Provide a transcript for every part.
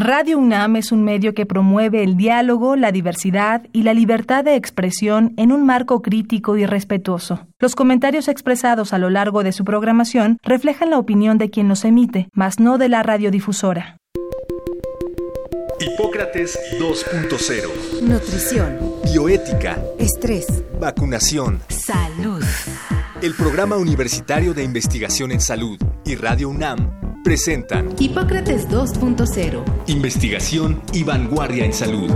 Radio UNAM es un medio que promueve el diálogo, la diversidad y la libertad de expresión en un marco crítico y respetuoso. Los comentarios expresados a lo largo de su programación reflejan la opinión de quien los emite, mas no de la radiodifusora. Hipócrates 2.0 Nutrición. Bioética. Estrés. Vacunación. Salud. El Programa Universitario de Investigación en Salud y Radio UNAM presentan Hipócrates 2.0. Investigación y vanguardia en salud.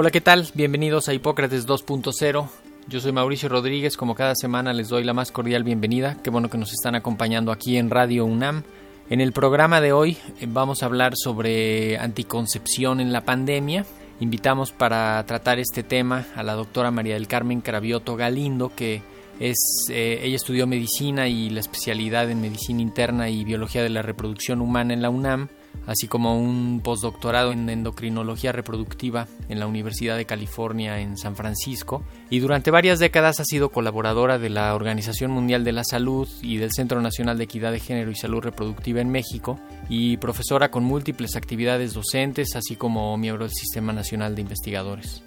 Hola, ¿qué tal? Bienvenidos a Hipócrates 2.0. Yo soy Mauricio Rodríguez, como cada semana les doy la más cordial bienvenida. Qué bueno que nos están acompañando aquí en Radio UNAM. En el programa de hoy eh, vamos a hablar sobre anticoncepción en la pandemia. Invitamos para tratar este tema a la doctora María del Carmen Cravioto Galindo, que es, eh, ella estudió medicina y la especialidad en medicina interna y biología de la reproducción humana en la UNAM así como un postdoctorado en endocrinología reproductiva en la Universidad de California en San Francisco y durante varias décadas ha sido colaboradora de la Organización Mundial de la Salud y del Centro Nacional de Equidad de Género y Salud Reproductiva en México y profesora con múltiples actividades docentes, así como miembro del Sistema Nacional de Investigadores.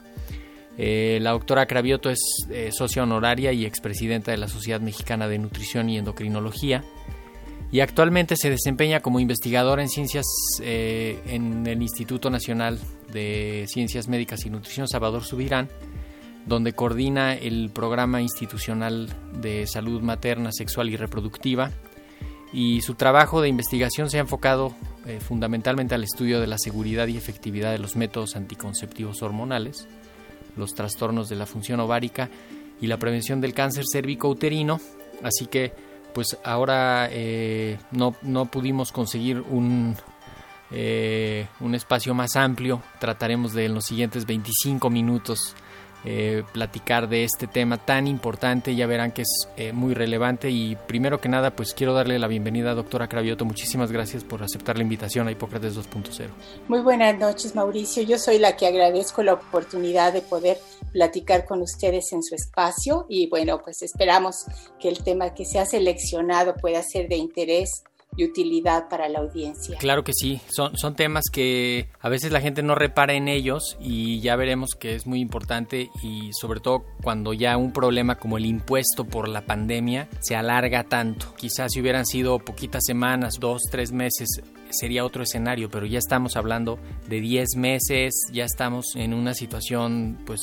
Eh, la doctora Cravioto es eh, socia honoraria y expresidenta de la Sociedad Mexicana de Nutrición y Endocrinología y actualmente se desempeña como investigadora en ciencias eh, en el Instituto Nacional de Ciencias Médicas y Nutrición Salvador Subirán, donde coordina el programa institucional de salud materna, sexual y reproductiva. Y su trabajo de investigación se ha enfocado eh, fundamentalmente al estudio de la seguridad y efectividad de los métodos anticonceptivos hormonales, los trastornos de la función ovárica y la prevención del cáncer cérvico-uterino. Así que pues ahora eh, no, no, pudimos conseguir un, eh, un espacio más amplio. Trataremos de en los siguientes 25 minutos eh, platicar de este tema tan importante. Ya verán que es eh, muy relevante y primero que nada pues quiero darle la bienvenida a doctora Cravioto. Muchísimas gracias por aceptar la invitación a Hipócrates 2.0. Muy buenas noches Mauricio. Yo soy la que agradezco la oportunidad de poder platicar con ustedes en su espacio y bueno pues esperamos que el tema que se ha seleccionado pueda ser de interés y utilidad para la audiencia. Claro que sí, son, son temas que a veces la gente no repara en ellos y ya veremos que es muy importante y sobre todo cuando ya un problema como el impuesto por la pandemia se alarga tanto. Quizás si hubieran sido poquitas semanas, dos, tres meses, sería otro escenario, pero ya estamos hablando de 10 meses, ya estamos en una situación pues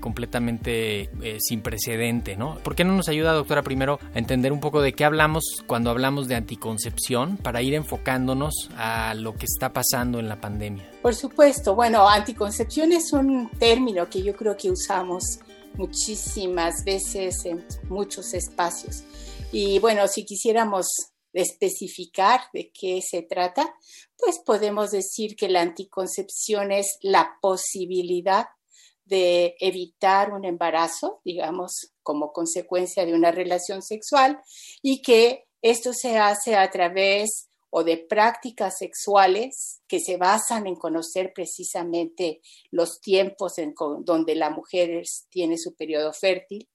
completamente eh, sin precedente, ¿no? ¿Por qué no nos ayuda, doctora, primero a entender un poco de qué hablamos cuando hablamos de anticoncepción para ir enfocándonos a lo que está pasando en la pandemia? Por supuesto, bueno, anticoncepción es un término que yo creo que usamos muchísimas veces en muchos espacios. Y bueno, si quisiéramos especificar de qué se trata, pues podemos decir que la anticoncepción es la posibilidad de evitar un embarazo, digamos, como consecuencia de una relación sexual y que esto se hace a través o de prácticas sexuales que se basan en conocer precisamente los tiempos en donde la mujer tiene su periodo fértil,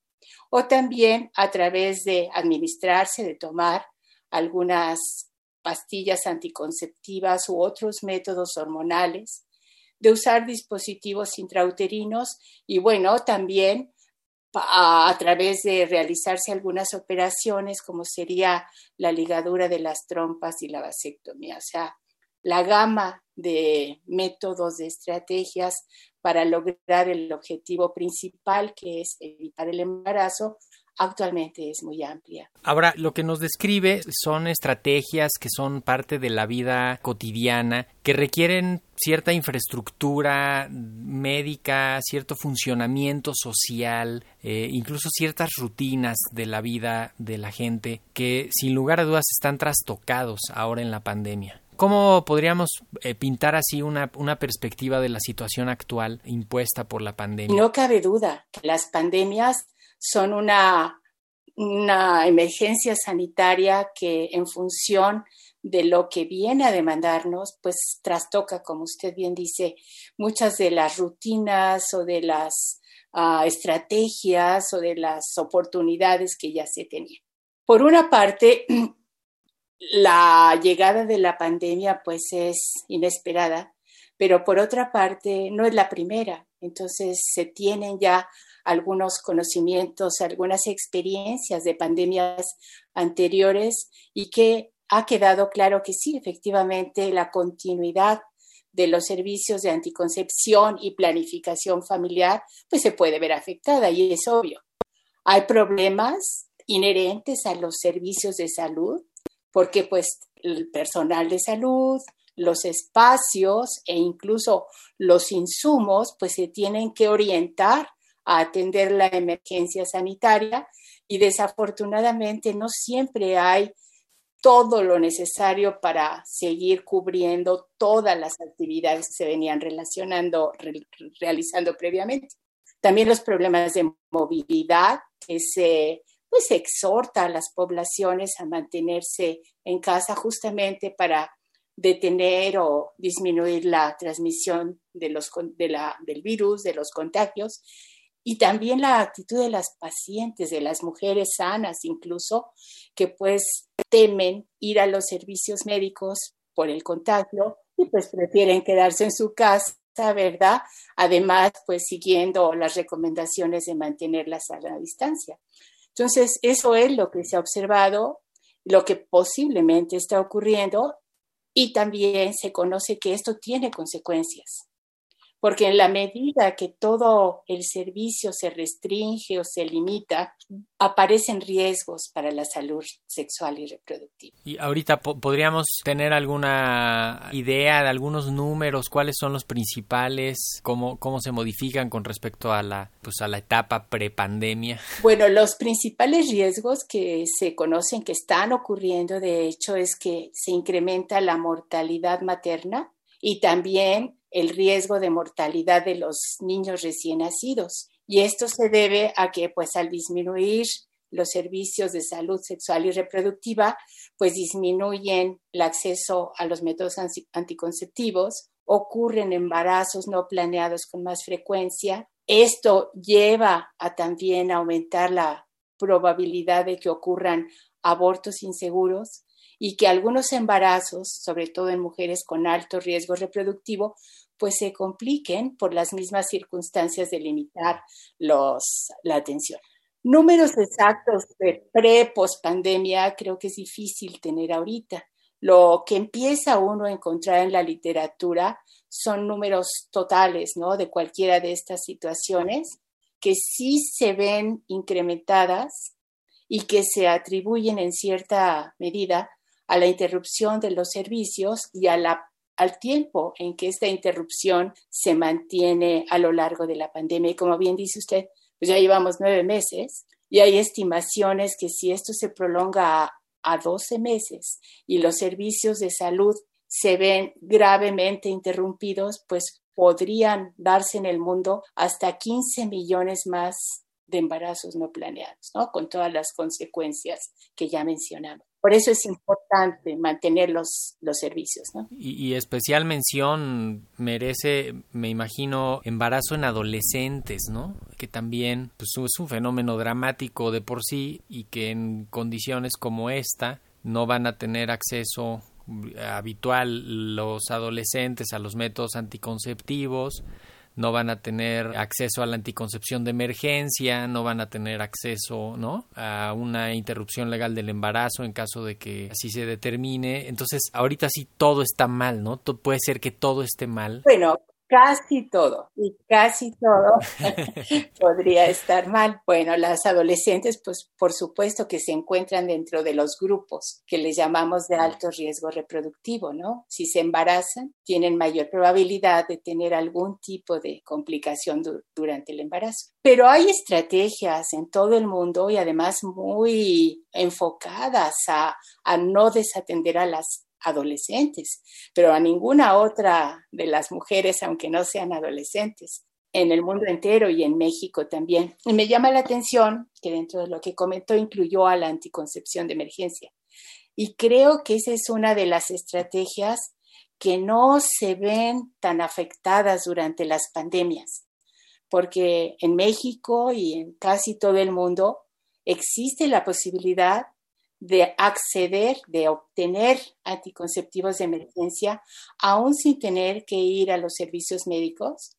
o también a través de administrarse, de tomar algunas pastillas anticonceptivas u otros métodos hormonales, de usar dispositivos intrauterinos y bueno, también a, través de realizarse algunas operaciones como sería la ligadura de las trompas y la vasectomía. O sea, la gama de métodos, de estrategias para lograr el objetivo principal que es evitar el embarazo actualmente es muy amplia. Ahora, lo que nos describe son estrategias que son parte de la vida cotidiana, que requieren cierta infraestructura médica, cierto funcionamiento social, eh, incluso ciertas rutinas de la vida de la gente que sin lugar a dudas están trastocados ahora en la pandemia. ¿Cómo podríamos eh, pintar así una, una, perspectiva de la situación actual impuesta por la pandemia? No cabe duda que las pandemias son una una emergencia sanitaria que en función de lo que viene a demandarnos, pues trastoca, como usted bien dice, muchas de las rutinas o de las uh, estrategias o de las oportunidades que ya se tenían. Por una parte, la llegada de la pandemia pues es inesperada, pero por otra parte no es la primera. Entonces se tienen ya algunos conocimientos, algunas experiencias de pandemias anteriores y que ha quedado claro que sí, efectivamente, la continuidad de los servicios de anticoncepción y planificación familiar, pues se puede ver afectada y es obvio. Hay problemas inherentes a los servicios de salud, porque pues el personal de salud, los espacios e incluso los insumos, pues se tienen que orientar a atender la emergencia sanitaria y desafortunadamente no siempre hay todo lo necesario para seguir cubriendo todas las actividades que se venían relacionando, realizando previamente. También los problemas de movilidad, que se pues exhorta a las poblaciones a mantenerse en casa justamente para detener o disminuir la transmisión del virus, de los contagios, y también la actitud de las pacientes, de las mujeres sanas incluso, que pues temen ir a los servicios médicos por el contagio y pues prefieren quedarse en su casa, ¿verdad? Además, pues siguiendo las recomendaciones de mantener la sana distancia. Entonces, eso es lo que se ha observado, lo que posiblemente está ocurriendo y también se conoce que esto tiene consecuencias porque en la medida que todo el servicio se restringe o se limita, aparecen riesgos para la salud sexual y reproductiva. Y ahorita podríamos tener alguna idea de algunos números, cuáles son los principales, cómo, cómo se modifican con respecto a la, pues a la etapa prepandemia. Bueno, los principales riesgos que se conocen que están ocurriendo, de hecho, es que se incrementa la mortalidad materna y también el riesgo de mortalidad de los niños recién nacidos. Y esto se debe a que, pues, al disminuir los servicios de salud sexual y reproductiva, pues disminuyen el acceso a los métodos anticonceptivos, ocurren embarazos no planeados con más frecuencia. Esto lleva a también aumentar la probabilidad de que ocurran abortos inseguros y que algunos embarazos, sobre todo en mujeres con alto riesgo reproductivo, pues se compliquen por las mismas circunstancias de limitar los, la atención. Números exactos de pre-post pandemia creo que es difícil tener ahorita. Lo que empieza uno a encontrar en la literatura son números totales, ¿no? De cualquiera de estas situaciones que sí se ven incrementadas y que se atribuyen en cierta medida a la interrupción de los servicios y a al tiempo en que esta interrupción se mantiene a lo largo de la pandemia. Y como bien dice usted, pues ya llevamos nueve meses y hay estimaciones que si esto se prolonga a, a 12 meses y los servicios de salud se ven gravemente interrumpidos, pues podrían darse en el mundo hasta 15 millones más de embarazos no planeados, ¿no? Con todas las consecuencias que ya mencionamos. Por eso es importante mantener los, los servicios. ¿no? Y, especial mención merece, me imagino, embarazo en adolescentes, ¿no? Que también pues, es un fenómeno dramático de por sí y que en condiciones como esta no van a tener acceso habitual los adolescentes a los métodos anticonceptivos no van a tener acceso a la anticoncepción de emergencia, no van a tener acceso, ¿no? a una interrupción legal del embarazo en caso de que así se determine. Entonces, ahorita sí todo está mal, ¿no? Puede ser que todo esté mal. Bueno, casi todo y casi todo podría estar mal. Bueno, las adolescentes, pues por supuesto que se encuentran dentro de los grupos que les llamamos de alto riesgo reproductivo, ¿no? Si se embarazan, tienen mayor probabilidad de tener algún tipo de complicación durante el embarazo. Pero hay estrategias en todo el mundo y además muy enfocadas a, a no desatender a las adolescentes, pero a ninguna otra de las mujeres, aunque no sean adolescentes. en el mundo entero y en México también. Y me llama la atención que dentro de lo que comentó incluyó a la anticoncepción de emergencia. Y creo que esa es una de las estrategias que no se ven tan afectadas durante las pandemias, porque en México y en casi todo el mundo existe la posibilidad de acceder, de obtener anticonceptivos de emergencia, aún sin tener que ir a los servicios médicos,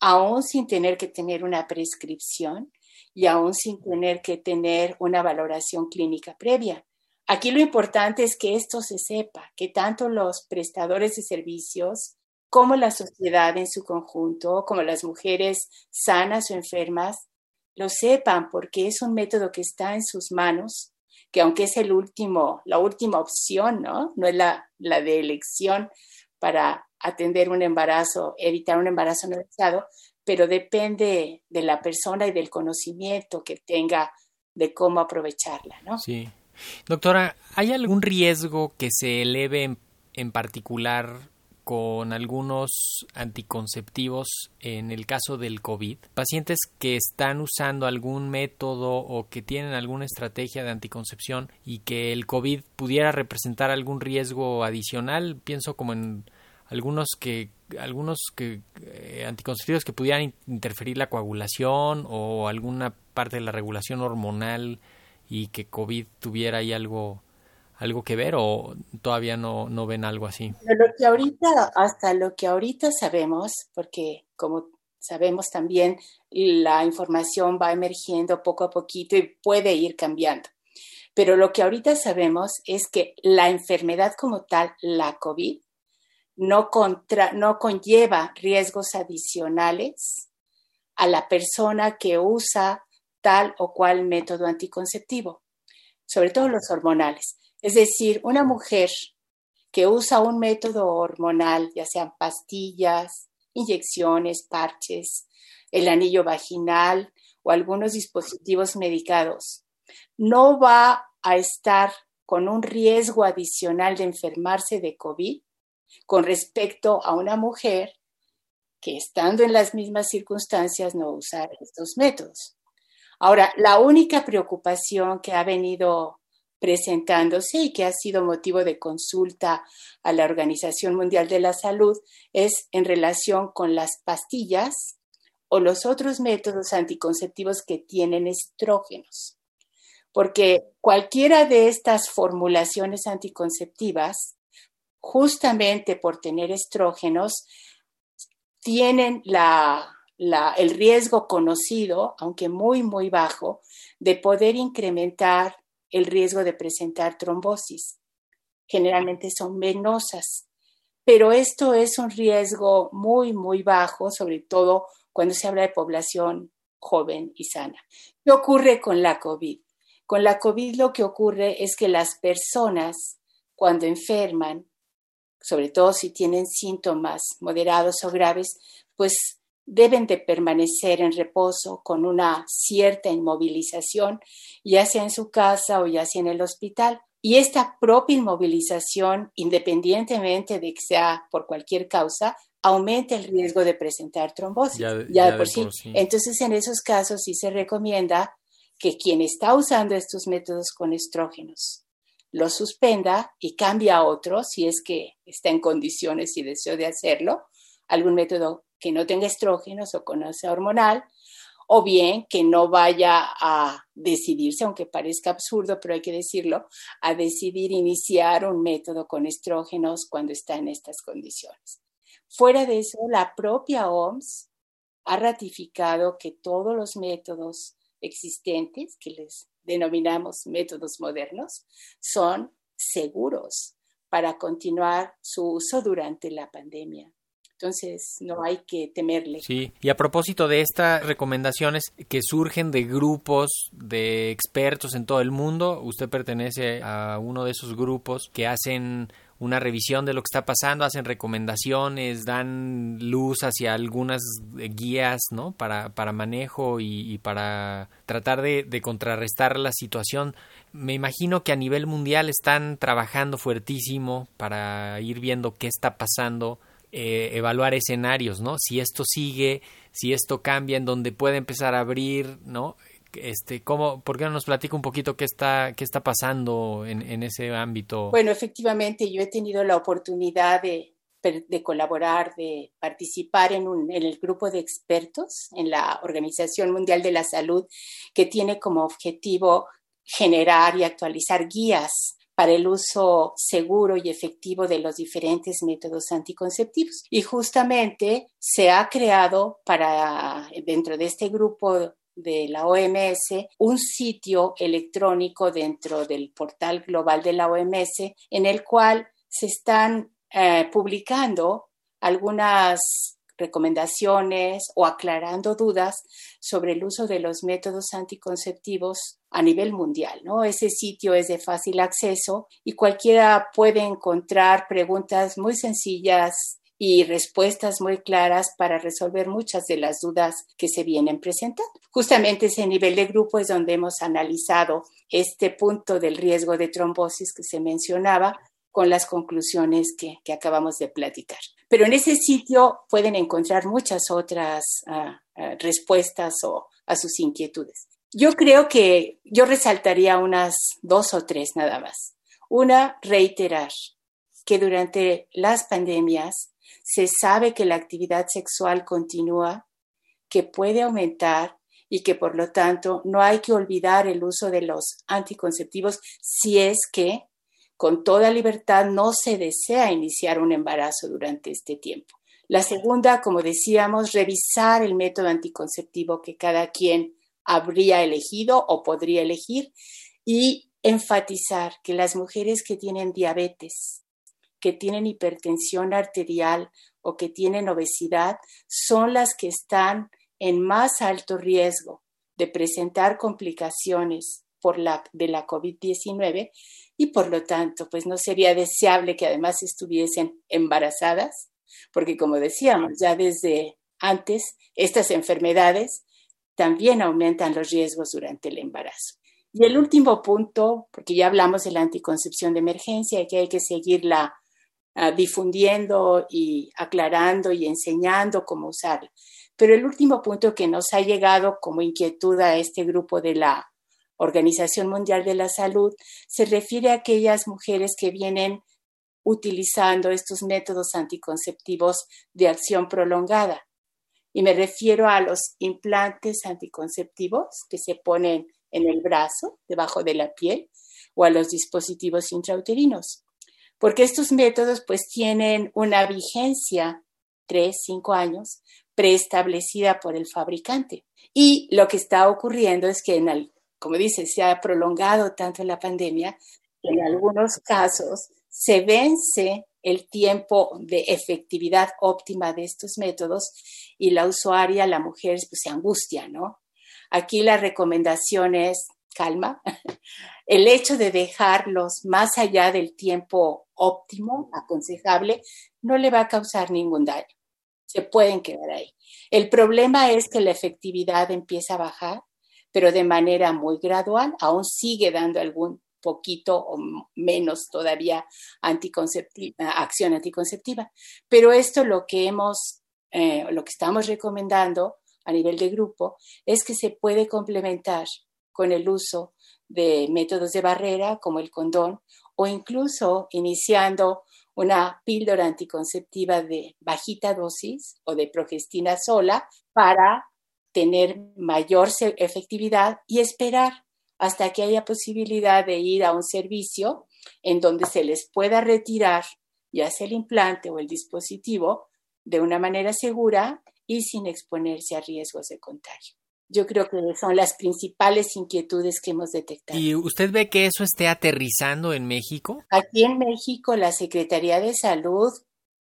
aún sin tener que tener una prescripción y aún sin tener que tener una valoración clínica previa. Aquí lo importante es que esto se sepa, que tanto los prestadores de servicios como la sociedad en su conjunto, como las mujeres sanas o enfermas, lo sepan porque es un método que está en sus manos, que aunque es el último, la última opción, ¿no? No es la, la de elección para atender un embarazo, evitar un embarazo no deseado, pero depende de la persona y del conocimiento que tenga de cómo aprovecharla, ¿no? Sí. Doctora, ¿hay algún riesgo que se eleve en, particular con algunos anticonceptivos en el caso del COVID? Pacientes que están usando algún método o que tienen alguna estrategia de anticoncepción y que el COVID pudiera representar algún riesgo adicional, pienso como en algunos que algunos que eh, anticonceptivos que pudieran interferir la coagulación o alguna parte de la regulación hormonal y que COVID tuviera ahí algo, algo que ver o todavía no, no ven algo así? Lo que ahorita, hasta lo que ahorita sabemos, porque como sabemos también la información va emergiendo poco a poquito y puede ir cambiando. Pero lo que ahorita sabemos es que la enfermedad como tal, la COVID, no, contra, no conlleva riesgos adicionales a la persona que usa tal o cual método anticonceptivo, sobre todo los hormonales. Es decir, una mujer que usa un método hormonal, ya sean pastillas, inyecciones, parches, el anillo vaginal o algunos dispositivos medicados, no va a estar con un riesgo adicional de enfermarse de COVID con respecto a una mujer que estando en las mismas circunstancias no usa estos métodos. Ahora, la única preocupación que ha venido presentándose y que ha sido motivo de consulta a la Organización Mundial de la Salud es en relación con las pastillas o los otros métodos anticonceptivos que tienen estrógenos. Porque cualquiera de estas formulaciones anticonceptivas, justamente por tener estrógenos, tienen la el riesgo conocido, aunque muy, muy bajo, de poder incrementar el riesgo de presentar trombosis. Generalmente son venosas, pero esto es un riesgo muy, muy bajo, sobre todo cuando se habla de población joven y sana. ¿Qué ocurre con la COVID? Con la COVID lo que ocurre es que las personas cuando enferman, sobre todo si tienen síntomas moderados o graves, pues deben de permanecer en reposo con una cierta inmovilización, ya sea en su casa o ya sea en el hospital. Y esta propia inmovilización, independientemente de que sea por cualquier causa, aumenta el riesgo de presentar trombosis. Ya, por, sí. Entonces, en esos casos sí se recomienda que quien está usando estos métodos con estrógenos lo suspenda y cambie a otro si es que está en condiciones y deseo de hacerlo, algún método que no tenga estrógenos o sea hormonal, o bien que no vaya a decidirse, aunque parezca absurdo, pero hay que decirlo, a decidir iniciar un método con estrógenos cuando está en estas condiciones. Fuera de eso, la propia OMS ha ratificado que todos los métodos existentes, que les denominamos métodos modernos, son seguros para continuar su uso durante la pandemia. Entonces, no hay que temerle. Sí, y a propósito de estas recomendaciones que surgen de grupos de expertos en todo el mundo, usted pertenece a uno de esos grupos que hacen una revisión de lo que está pasando, hacen recomendaciones, dan luz hacia algunas guías, ¿no? Para, para manejo y, para tratar de, de, contrarrestar la situación. Me imagino que a nivel mundial están trabajando fuertísimo para ir viendo qué está pasando eh, evaluar escenarios, ¿no? Si esto sigue, si esto cambia, en donde puede empezar a abrir, ¿no? Este, ¿cómo, ¿Por qué no nos platica un poquito qué está, qué está pasando en, ese ámbito? Bueno, efectivamente, yo he tenido la oportunidad de, de colaborar, de participar en, un, en, el grupo de expertos en la Organización Mundial de la Salud, que tiene como objetivo generar y actualizar guías para el uso seguro y efectivo de los diferentes métodos anticonceptivos. Y justamente se ha creado para, dentro de este grupo de la OMS, un sitio electrónico dentro del portal global de la OMS en el cual se están eh, publicando algunas recomendaciones o aclarando dudas sobre el uso de los métodos anticonceptivos a nivel mundial, ¿no? Ese sitio es de fácil acceso y cualquiera puede encontrar preguntas muy sencillas y respuestas muy claras para resolver muchas de las dudas que se vienen presentando. Justamente ese nivel de grupo es donde hemos analizado este punto del riesgo de trombosis que se mencionaba con las conclusiones que, que acabamos de platicar. Pero en ese sitio pueden encontrar muchas otras uh, uh, respuestas o, a sus inquietudes. Yo creo que yo resaltaría unas dos o tres nada más. Una, reiterar que durante las pandemias se sabe que la actividad sexual continúa, que puede aumentar y que por lo tanto no hay que olvidar el uso de los anticonceptivos si es que con toda libertad no se desea iniciar un embarazo durante este tiempo. La segunda, como decíamos, revisar el método anticonceptivo que cada quien habría elegido o podría elegir y enfatizar que las mujeres que tienen diabetes, que tienen hipertensión arterial o que tienen obesidad son las que están en más alto riesgo de presentar complicaciones por la, de la COVID-19 y por lo tanto, pues no sería deseable que además estuviesen embarazadas, porque como decíamos, ya desde antes estas enfermedades también aumentan los riesgos durante el embarazo. Y el último punto, porque ya hablamos de la anticoncepción de emergencia y que hay que seguirla uh, difundiendo y aclarando y enseñando cómo usarla. Pero el último punto que nos ha llegado como inquietud a este grupo de la Organización Mundial de la Salud se refiere a aquellas mujeres que vienen utilizando estos métodos anticonceptivos de acción prolongada. Y me refiero a los implantes anticonceptivos que se ponen en el brazo, debajo de la piel, o a los dispositivos intrauterinos. Porque estos métodos pues tienen una vigencia, tres, cinco años, preestablecida por el fabricante. Y lo que está ocurriendo es que en, el, como dice, se ha prolongado tanto la pandemia, en algunos casos se vence el tiempo de efectividad óptima de estos métodos y la usuaria, la mujer, pues se angustia, ¿no? Aquí la recomendación es calma. El hecho de dejarlos más allá del tiempo óptimo, aconsejable, no le va a causar ningún daño. Se pueden quedar ahí. El problema es que la efectividad empieza a bajar pero de manera muy gradual, aún sigue dando algún poquito o menos todavía anticonceptiva, acción anticonceptiva. Pero esto lo que hemos, eh, lo que estamos recomendando a nivel de grupo es que se puede complementar con el uso de métodos de barrera como el condón o incluso iniciando una píldora anticonceptiva de bajita dosis o de progestina sola para tener mayor efectividad y esperar hasta que haya posibilidad de ir a un servicio en donde se les pueda retirar ya sea el implante o el dispositivo de una manera segura y sin exponerse a riesgos de contagio. Yo creo que son las principales inquietudes que hemos detectado. ¿Y usted ve que eso esté aterrizando en México? Aquí en México, la Secretaría de Salud,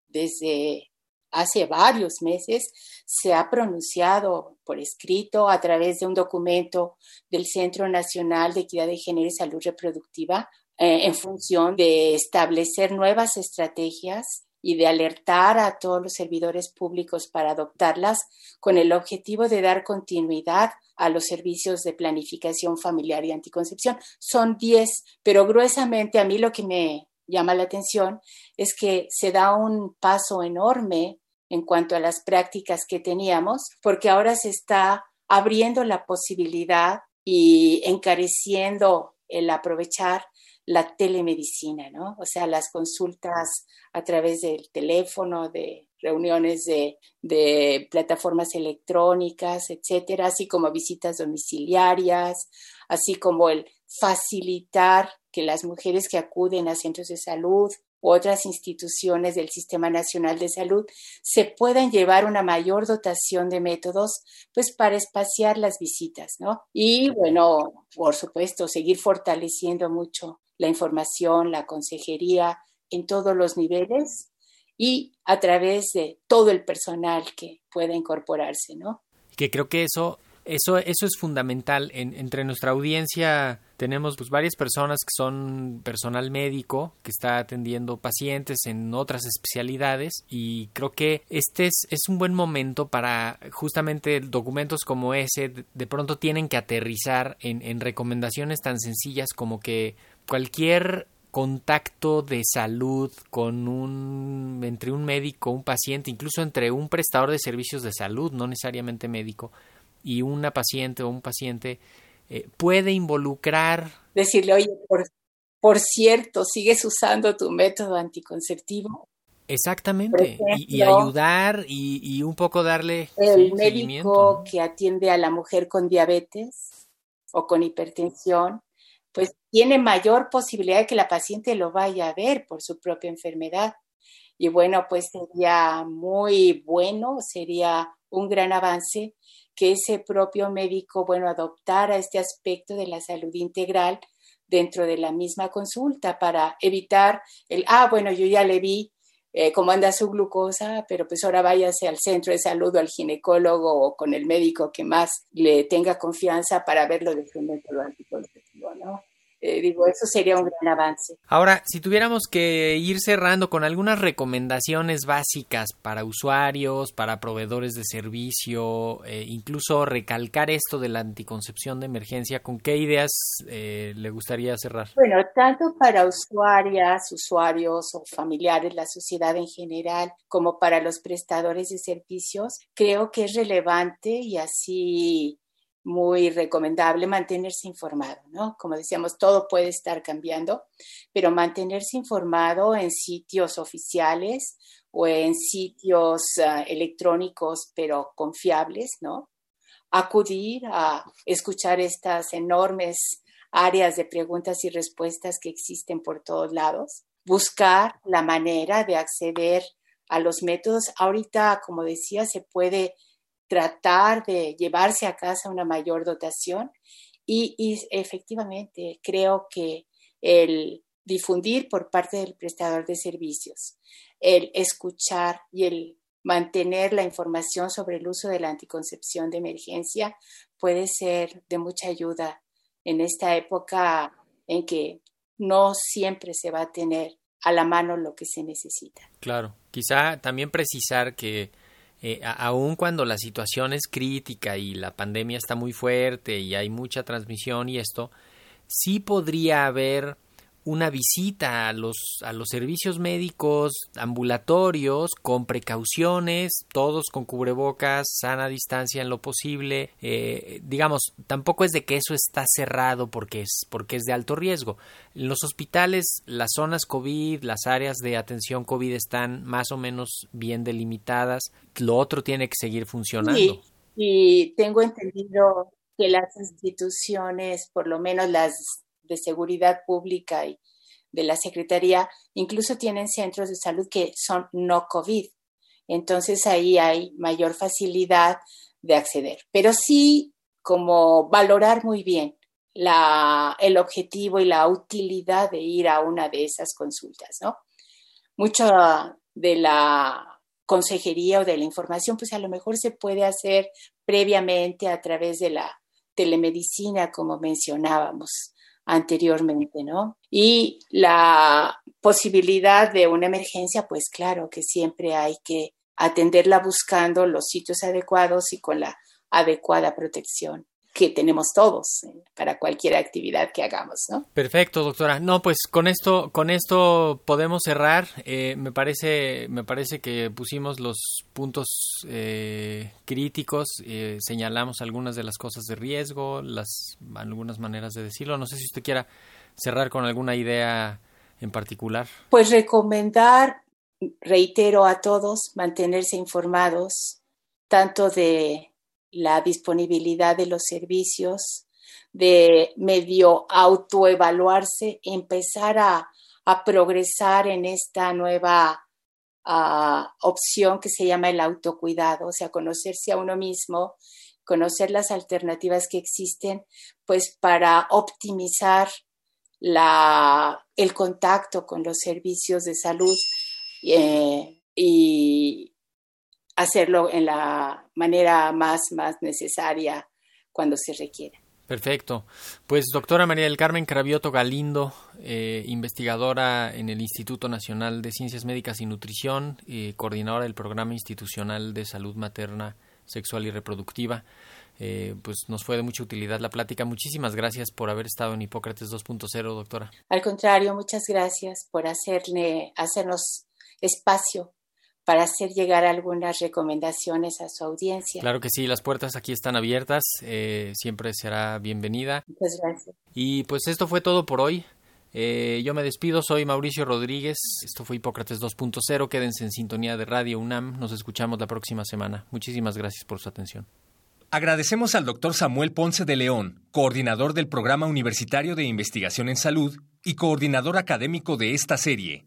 desde hace varios meses se ha pronunciado por escrito a través de un documento del Centro Nacional de Equidad de Género y Salud Reproductiva eh, en función de establecer nuevas estrategias y de alertar a todos los servidores públicos para adoptarlas con el objetivo de dar continuidad a los servicios de planificación familiar y anticoncepción. Son 10, pero gruesamente a mí lo que me llama la atención es que se da un paso enorme en cuanto a las prácticas que teníamos, porque ahora se está abriendo la posibilidad y encareciendo el aprovechar la telemedicina, ¿no? O sea, las consultas a través del teléfono, de reuniones de, de, plataformas electrónicas, etcétera, así como visitas domiciliarias, así como el facilitar que las mujeres que acuden a centros de salud u otras instituciones del Sistema Nacional de Salud se puedan llevar una mayor dotación de métodos, pues para espaciar las visitas, ¿no? Y bueno, por supuesto, seguir fortaleciendo mucho la información, la consejería en todos los niveles y a través de todo el personal que pueda incorporarse, ¿no? Que creo que eso, eso, eso es fundamental. En, entre nuestra audiencia tenemos pues varias personas que son personal médico que está atendiendo pacientes en otras especialidades y creo que este es, es un buen momento para justamente documentos como ese de, de pronto tienen que aterrizar en, en recomendaciones tan sencillas como que cualquier contacto de salud con un entre un médico, un paciente, incluso entre un prestador de servicios de salud, no necesariamente médico, y una paciente o un paciente eh, puede involucrar decirle, "Oye, por, por cierto, sigues usando tu método anticonceptivo." Exactamente, ejemplo, y, y, ayudar y, y, un poco darle el sí, médico ¿no? que atiende a la mujer con diabetes o con hipertensión pues tiene mayor posibilidad de que la paciente lo vaya a ver por su propia enfermedad. Y bueno, pues sería muy bueno, sería un gran avance que ese propio médico, bueno, adoptara este aspecto de la salud integral dentro de la misma consulta para evitar el, ah, bueno, yo ya le vi eh, cómo anda su glucosa, pero pues ahora váyase al centro de salud o al ginecólogo o con el médico que más le tenga confianza para verlo de su método anticonceptivo, ¿no? Eh, digo, eso sería un gran avance. Ahora, si tuviéramos que ir cerrando con algunas recomendaciones básicas para usuarios, para proveedores de servicio, eh, incluso recalcar esto de la anticoncepción de emergencia, ¿con qué ideas eh, le gustaría cerrar? Bueno, tanto para usuarias, usuarios o familiares, la sociedad en general, como para los prestadores de servicios, creo que es relevante y así muy recomendable mantenerse informado, ¿no? Como decíamos, todo puede estar cambiando, pero mantenerse informado en sitios oficiales o en sitios uh, electrónicos, pero confiables, ¿no? Acudir a escuchar estas enormes áreas de preguntas y respuestas que existen por todos lados, buscar la manera de acceder a los métodos. Ahorita, como decía, se puede tratar de llevarse a casa una mayor dotación y, efectivamente creo que el difundir por parte del prestador de servicios, el escuchar y el mantener la información sobre el uso de la anticoncepción de emergencia puede ser de mucha ayuda en esta época en que no siempre se va a tener a la mano lo que se necesita. Claro, quizá también precisar que eh, aun cuando la situación es crítica y la pandemia está muy fuerte y hay mucha transmisión y esto, sí podría haber una visita a los, a los servicios médicos ambulatorios con precauciones, todos con cubrebocas, sana distancia en lo posible. Eh, digamos, tampoco es de que eso está cerrado porque es, porque es de alto riesgo. En los hospitales, las zonas COVID, las áreas de atención COVID están más o menos bien delimitadas. Lo otro tiene que seguir funcionando. Sí, y tengo entendido que las instituciones, por lo menos las de Seguridad Pública y de la Secretaría, incluso tienen centros de salud que son no COVID. Entonces ahí hay mayor facilidad de acceder. Pero sí, como valorar muy bien la, el objetivo y la utilidad de ir a una de esas consultas, ¿no? Mucha de la consejería o de la información, pues a lo mejor se puede hacer previamente a través de la telemedicina, como mencionábamos anteriormente, ¿no? Y la posibilidad de una emergencia, pues claro que siempre hay que atenderla buscando los sitios adecuados y con la adecuada protección. Que tenemos todos eh, para cualquier actividad que hagamos, ¿no? Perfecto, doctora. No, pues con esto, con esto podemos cerrar. Eh, me parece, me parece que pusimos los puntos eh, críticos, señalamos algunas de las cosas de riesgo, las algunas maneras de decirlo. No sé si usted quiera cerrar con alguna idea en particular. Pues recomendar, reitero a todos, mantenerse informados tanto de la disponibilidad de los servicios, de medio autoevaluarse, empezar a, progresar en esta nueva ah, opción que se llama el autocuidado, o sea, conocerse a uno mismo, conocer las alternativas que existen, pues para optimizar la, el contacto con los servicios de salud eh, y hacerlo en la manera más, más necesaria cuando se requiere. Perfecto. Pues doctora María del Carmen Cravioto Galindo, eh, investigadora en el Instituto Nacional de Ciencias Médicas y Nutrición, y coordinadora del Programa Institucional de Salud Materna, Sexual y Reproductiva. Eh, pues nos fue de mucha utilidad la plática. Muchísimas gracias por haber estado en Hipócrates 2.0, doctora. Al contrario, muchas gracias por hacerle, hacernos espacio para hacer llegar algunas recomendaciones a su audiencia. Claro que sí, las puertas aquí están abiertas, eh, siempre será bienvenida. Muchas gracias. Y pues esto fue todo por hoy. Eh, yo me despido, soy Mauricio Rodríguez, esto fue Hipócrates 2.0, quédense en sintonía de Radio UNAM, nos escuchamos la próxima semana. Muchísimas gracias por su atención. Agradecemos al doctor Samuel Ponce de León, coordinador del Programa Universitario de Investigación en Salud y coordinador académico de esta serie.